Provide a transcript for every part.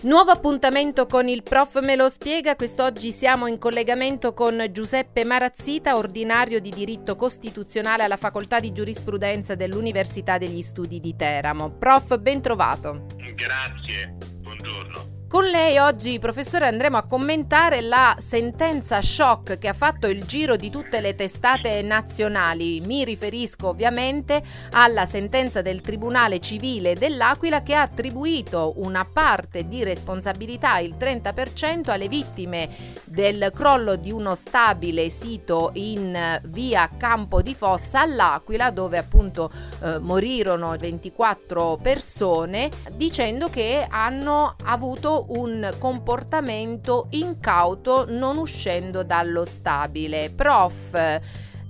Nuovo appuntamento con il prof me lo spiega, quest'oggi siamo in collegamento con Giuseppe Marazzita, ordinario di diritto costituzionale alla Facoltà di Giurisprudenza dell'Università degli Studi di Teramo. Prof, ben trovato. Grazie, buongiorno. Con lei oggi, professore, andremo a commentare la sentenza shock che ha fatto il giro di tutte le testate nazionali. Mi riferisco ovviamente alla sentenza del Tribunale Civile dell'Aquila che ha attribuito una parte di responsabilità, il 30%, alle vittime del crollo di uno stabile sito in via Campo di Fossa all'Aquila dove appunto eh, morirono 24 persone dicendo che hanno avuto un comportamento incauto non uscendo dallo stabile. Prof.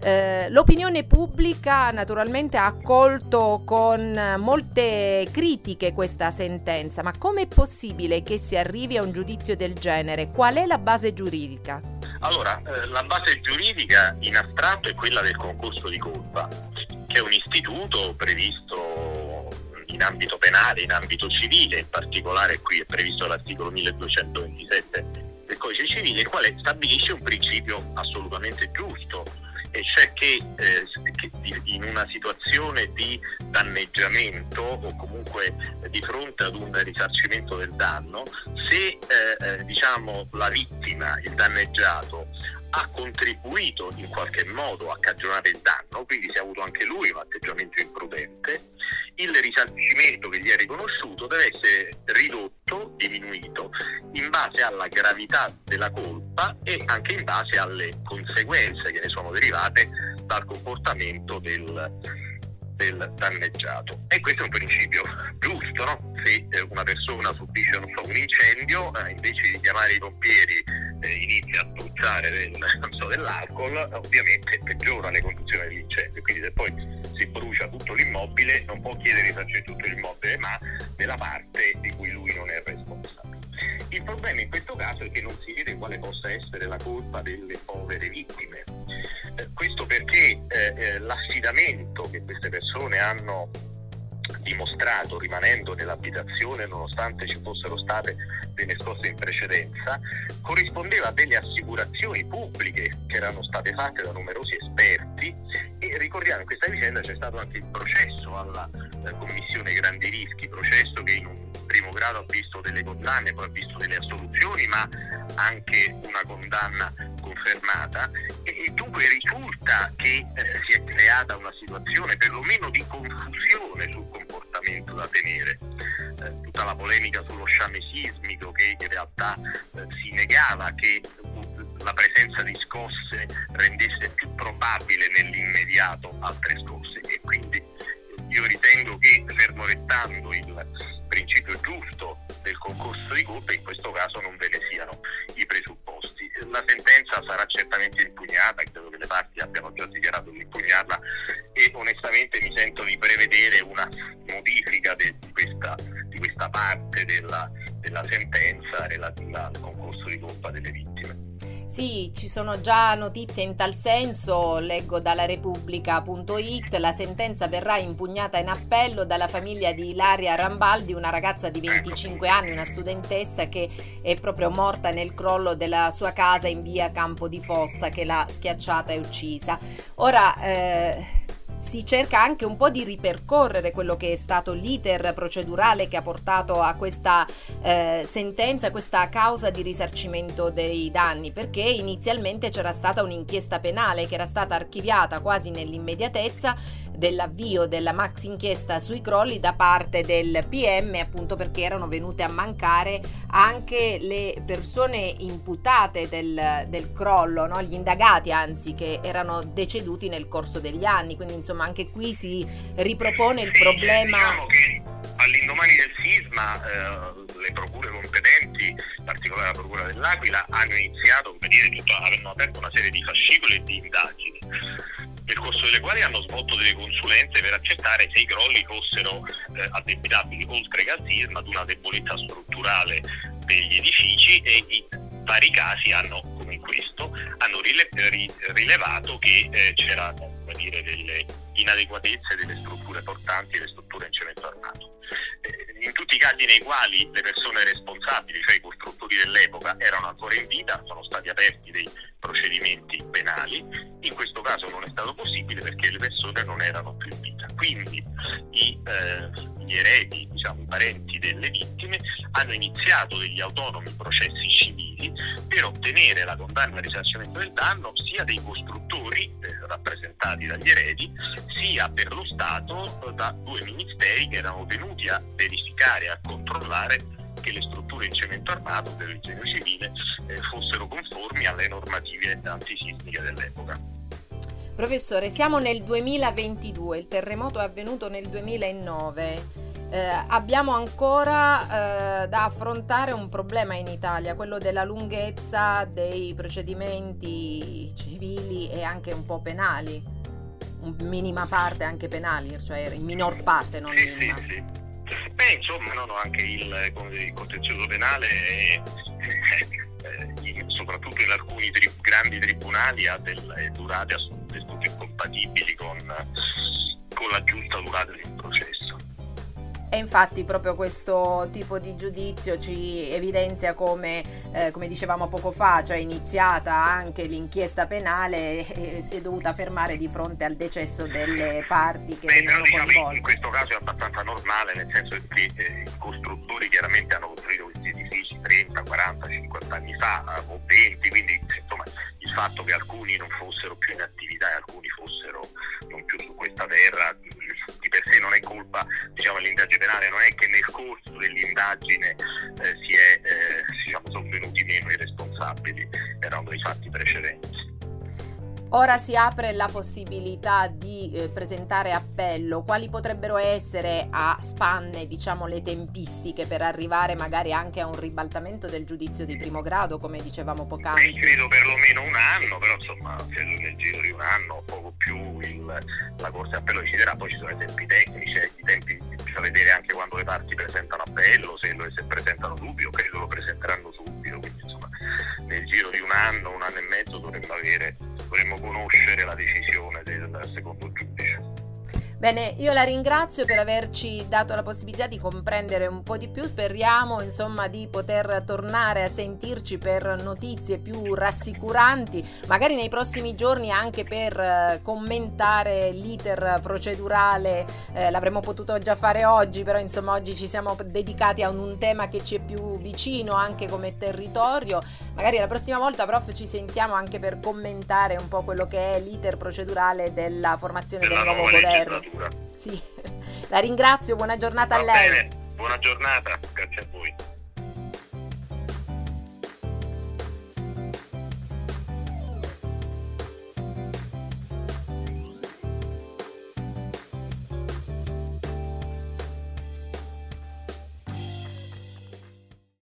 Eh, l'opinione pubblica naturalmente ha accolto con molte critiche questa sentenza, ma com'è possibile che si arrivi a un giudizio del genere? Qual è la base giuridica? Allora, eh, la base giuridica in astratto è quella del concorso di colpa, che è un istituto previsto in ambito penale, in ambito civile, in particolare qui è previsto l'articolo 1227 del codice civile, il quale stabilisce un principio assolutamente giusto, e cioè che, eh, che in una situazione di danneggiamento o comunque di fronte ad un risarcimento del danno, se eh, eh diciamo, la vittima, il danneggiato, ha contribuito in qualche modo a cagionare il danno, quindi si è avuto anche lui un atteggiamento imprudente, il risarcimento che gli è riconosciuto deve essere ridotto, diminuito, in base alla gravità della colpa e anche in base alle conseguenze che ne sono derivate dal comportamento del, del danneggiato. E questo è un principio giusto, no? Se eh, una persona subisce so, un incendio, eh, invece di chiamare i pompieri inizia a del, so, dell'alcol, ovviamente peggiora le condizioni dell'incendio. Quindi se poi si brucia tutto l'immobile, non può chiedere di tutto l'immobile, ma della parte di cui lui non è responsabile. Il problema in questo caso è che non si vede quale possa essere la colpa delle povere vittime. Eh, questo perché eh, eh l'affidamento che queste persone hanno dimostrato rimanendo nell'abitazione nonostante ci fossero state delle scosse in precedenza, corrispondeva a delle assicurazioni pubbliche che erano state fatte da numerosi esperti. E ricordiamo in questa vicenda c'è stato anche il processo alla eh, Commissione Grandi Rischi, processo che in un primo grado ha visto delle condanne, poi ha visto delle assoluzioni, ma anche una condanna confermata e, e dunque risulta che eh, si è creata una situazione perlomeno di confusione sul comportamento da tenere. Eh, tutta la polemica sullo sciame sismico che in realtà eh, si negava che la presenza di scosse rendesse più probabile nell'immediato altre scosse e quindi io ritengo che fermo restando il principio giusto del concorso di colpa in questo caso non ve ne sarà certamente impugnata, credo che le parti abbiano già dichiarato di impugnarla e onestamente mi sento di prevedere una modifica di questa, di questa parte della, della sentenza relativa al concorso di colpa delle vittime. Sì, ci sono già notizie in tal senso, leggo dalla Repubblica.it, la sentenza verrà impugnata in appello dalla famiglia di Ilaria Rambaldi, una ragazza di 25 anni, una studentessa che è proprio morta nel crollo della sua casa in via Campo di Fossa che l'ha schiacciata e uccisa. Ora... Eh, si cerca anche un po' di ripercorrere quello che è stato l'iter procedurale che ha portato a questa eh, sentenza, questa causa di risarcimento dei danni, perché inizialmente c'era stata un'inchiesta penale che era stata archiviata quasi nell'immediatezza dell'avvio della max inchiesta sui crolli da parte del PM, appunto perché erano venute a mancare anche le persone imputate del, del crollo, no? gli indagati anzi che erano deceduti nel corso degli anni, quindi insomma anche qui si ripropone il problema. Diciamo che all'indomani del sisma eh, le procure competenti, in particolare la procura dell'Aquila, hanno iniziato, come dire, tutto, hanno aperto una serie di fascicoli e di indagini nel corso delle quali hanno svolto delle consulenze per accertare se i crolli fossero eh, addebitabili oltre che al sisma ad una debolezza strutturale degli edifici e in vari casi hanno, come in questo, hanno rile- rilevato che eh, c'era dire, delle inadeguatezze delle strutture portanti, delle strutture in cemento armato. Eh, in tutti i casi nei quali le persone responsabili, cioè i costruttori dell'epoca, erano ancora in vita, sono stati aperti dei procedimenti penali, in questo caso non è stato possibile perché le persone non erano più in vita. Quindi i, eh, gli eredi, diciamo, i parenti delle vittime, hanno iniziato degli autonomi processi civili per ottenere la condanna al risarcimento del danno sia dei costruttori eh, rappresentati dagli eredi, sia per lo Stato da due ministeri che erano tenuti a verificare e a controllare che le strutture in cemento armato per il genio civile eh, fossero conformi alle normative antisismiche dell'epoca. Professore, siamo nel 2022, il terremoto è avvenuto nel 2009. Eh, abbiamo ancora eh, da affrontare un problema in Italia, quello della lunghezza dei procedimenti civili e anche un po' penali, in minima parte anche penali, cioè in minor parte, non sì, minima. Sì, sì. Beh, insomma, no, no, anche il, il contenzioso penale, è, eh, soprattutto in alcuni tri- grandi tribunali, ha delle durate assolutamente incompatibili con, con la giusta durata del processo. E infatti proprio questo tipo di giudizio ci evidenzia come, eh, come dicevamo poco fa, cioè iniziata anche l'inchiesta penale e si è dovuta fermare di fronte al decesso delle parti che Beh, venivano coinvolte. In questo caso è abbastanza normale, nel senso che eh, i costruttori chiaramente hanno costruito questi edifici 30, 40, 50 anni fa o 20, quindi insomma il fatto che alcuni non fossero più in attività e alcuni fossero non più su questa terra di per sé non è colpa diciamo, dell'indagine penale, non è che nel corso dell'indagine eh, si è, eh, diciamo, sono venuti meno i responsabili, erano dei fatti precedenti. Ora si apre la possibilità di eh, presentare appello. Quali potrebbero essere a spanne, diciamo, le tempistiche per arrivare magari anche a un ribaltamento del giudizio di primo grado, come dicevamo poc'anzi? Credo perlomeno un anno, però insomma, nel giro di un anno poco più il, la Corte d'Appello deciderà, poi ci sono i tempi tecnici, eh, i tempi bisogna vedere anche quando le parti presentano appello, se, lo, se presentano dubbi, o credo lo presenteranno subito, quindi insomma nel giro di un anno, un anno e mezzo dovremmo avere dovremmo conoscere la decisione del secondo giudice. Bene, io la ringrazio per averci dato la possibilità di comprendere un po' di più. Speriamo insomma di poter tornare a sentirci per notizie più rassicuranti, magari nei prossimi giorni anche per eh, commentare l'iter procedurale. Eh, l'avremmo potuto già fare oggi, però insomma oggi ci siamo dedicati a un, un tema che ci è più vicino anche come territorio. Magari la prossima volta, prof, ci sentiamo anche per commentare un po' quello che è l'iter procedurale della formazione Della del nuovo governo. Legislatura. Sì, la ringrazio, buona giornata Va a lei. bene, buona giornata, grazie a voi.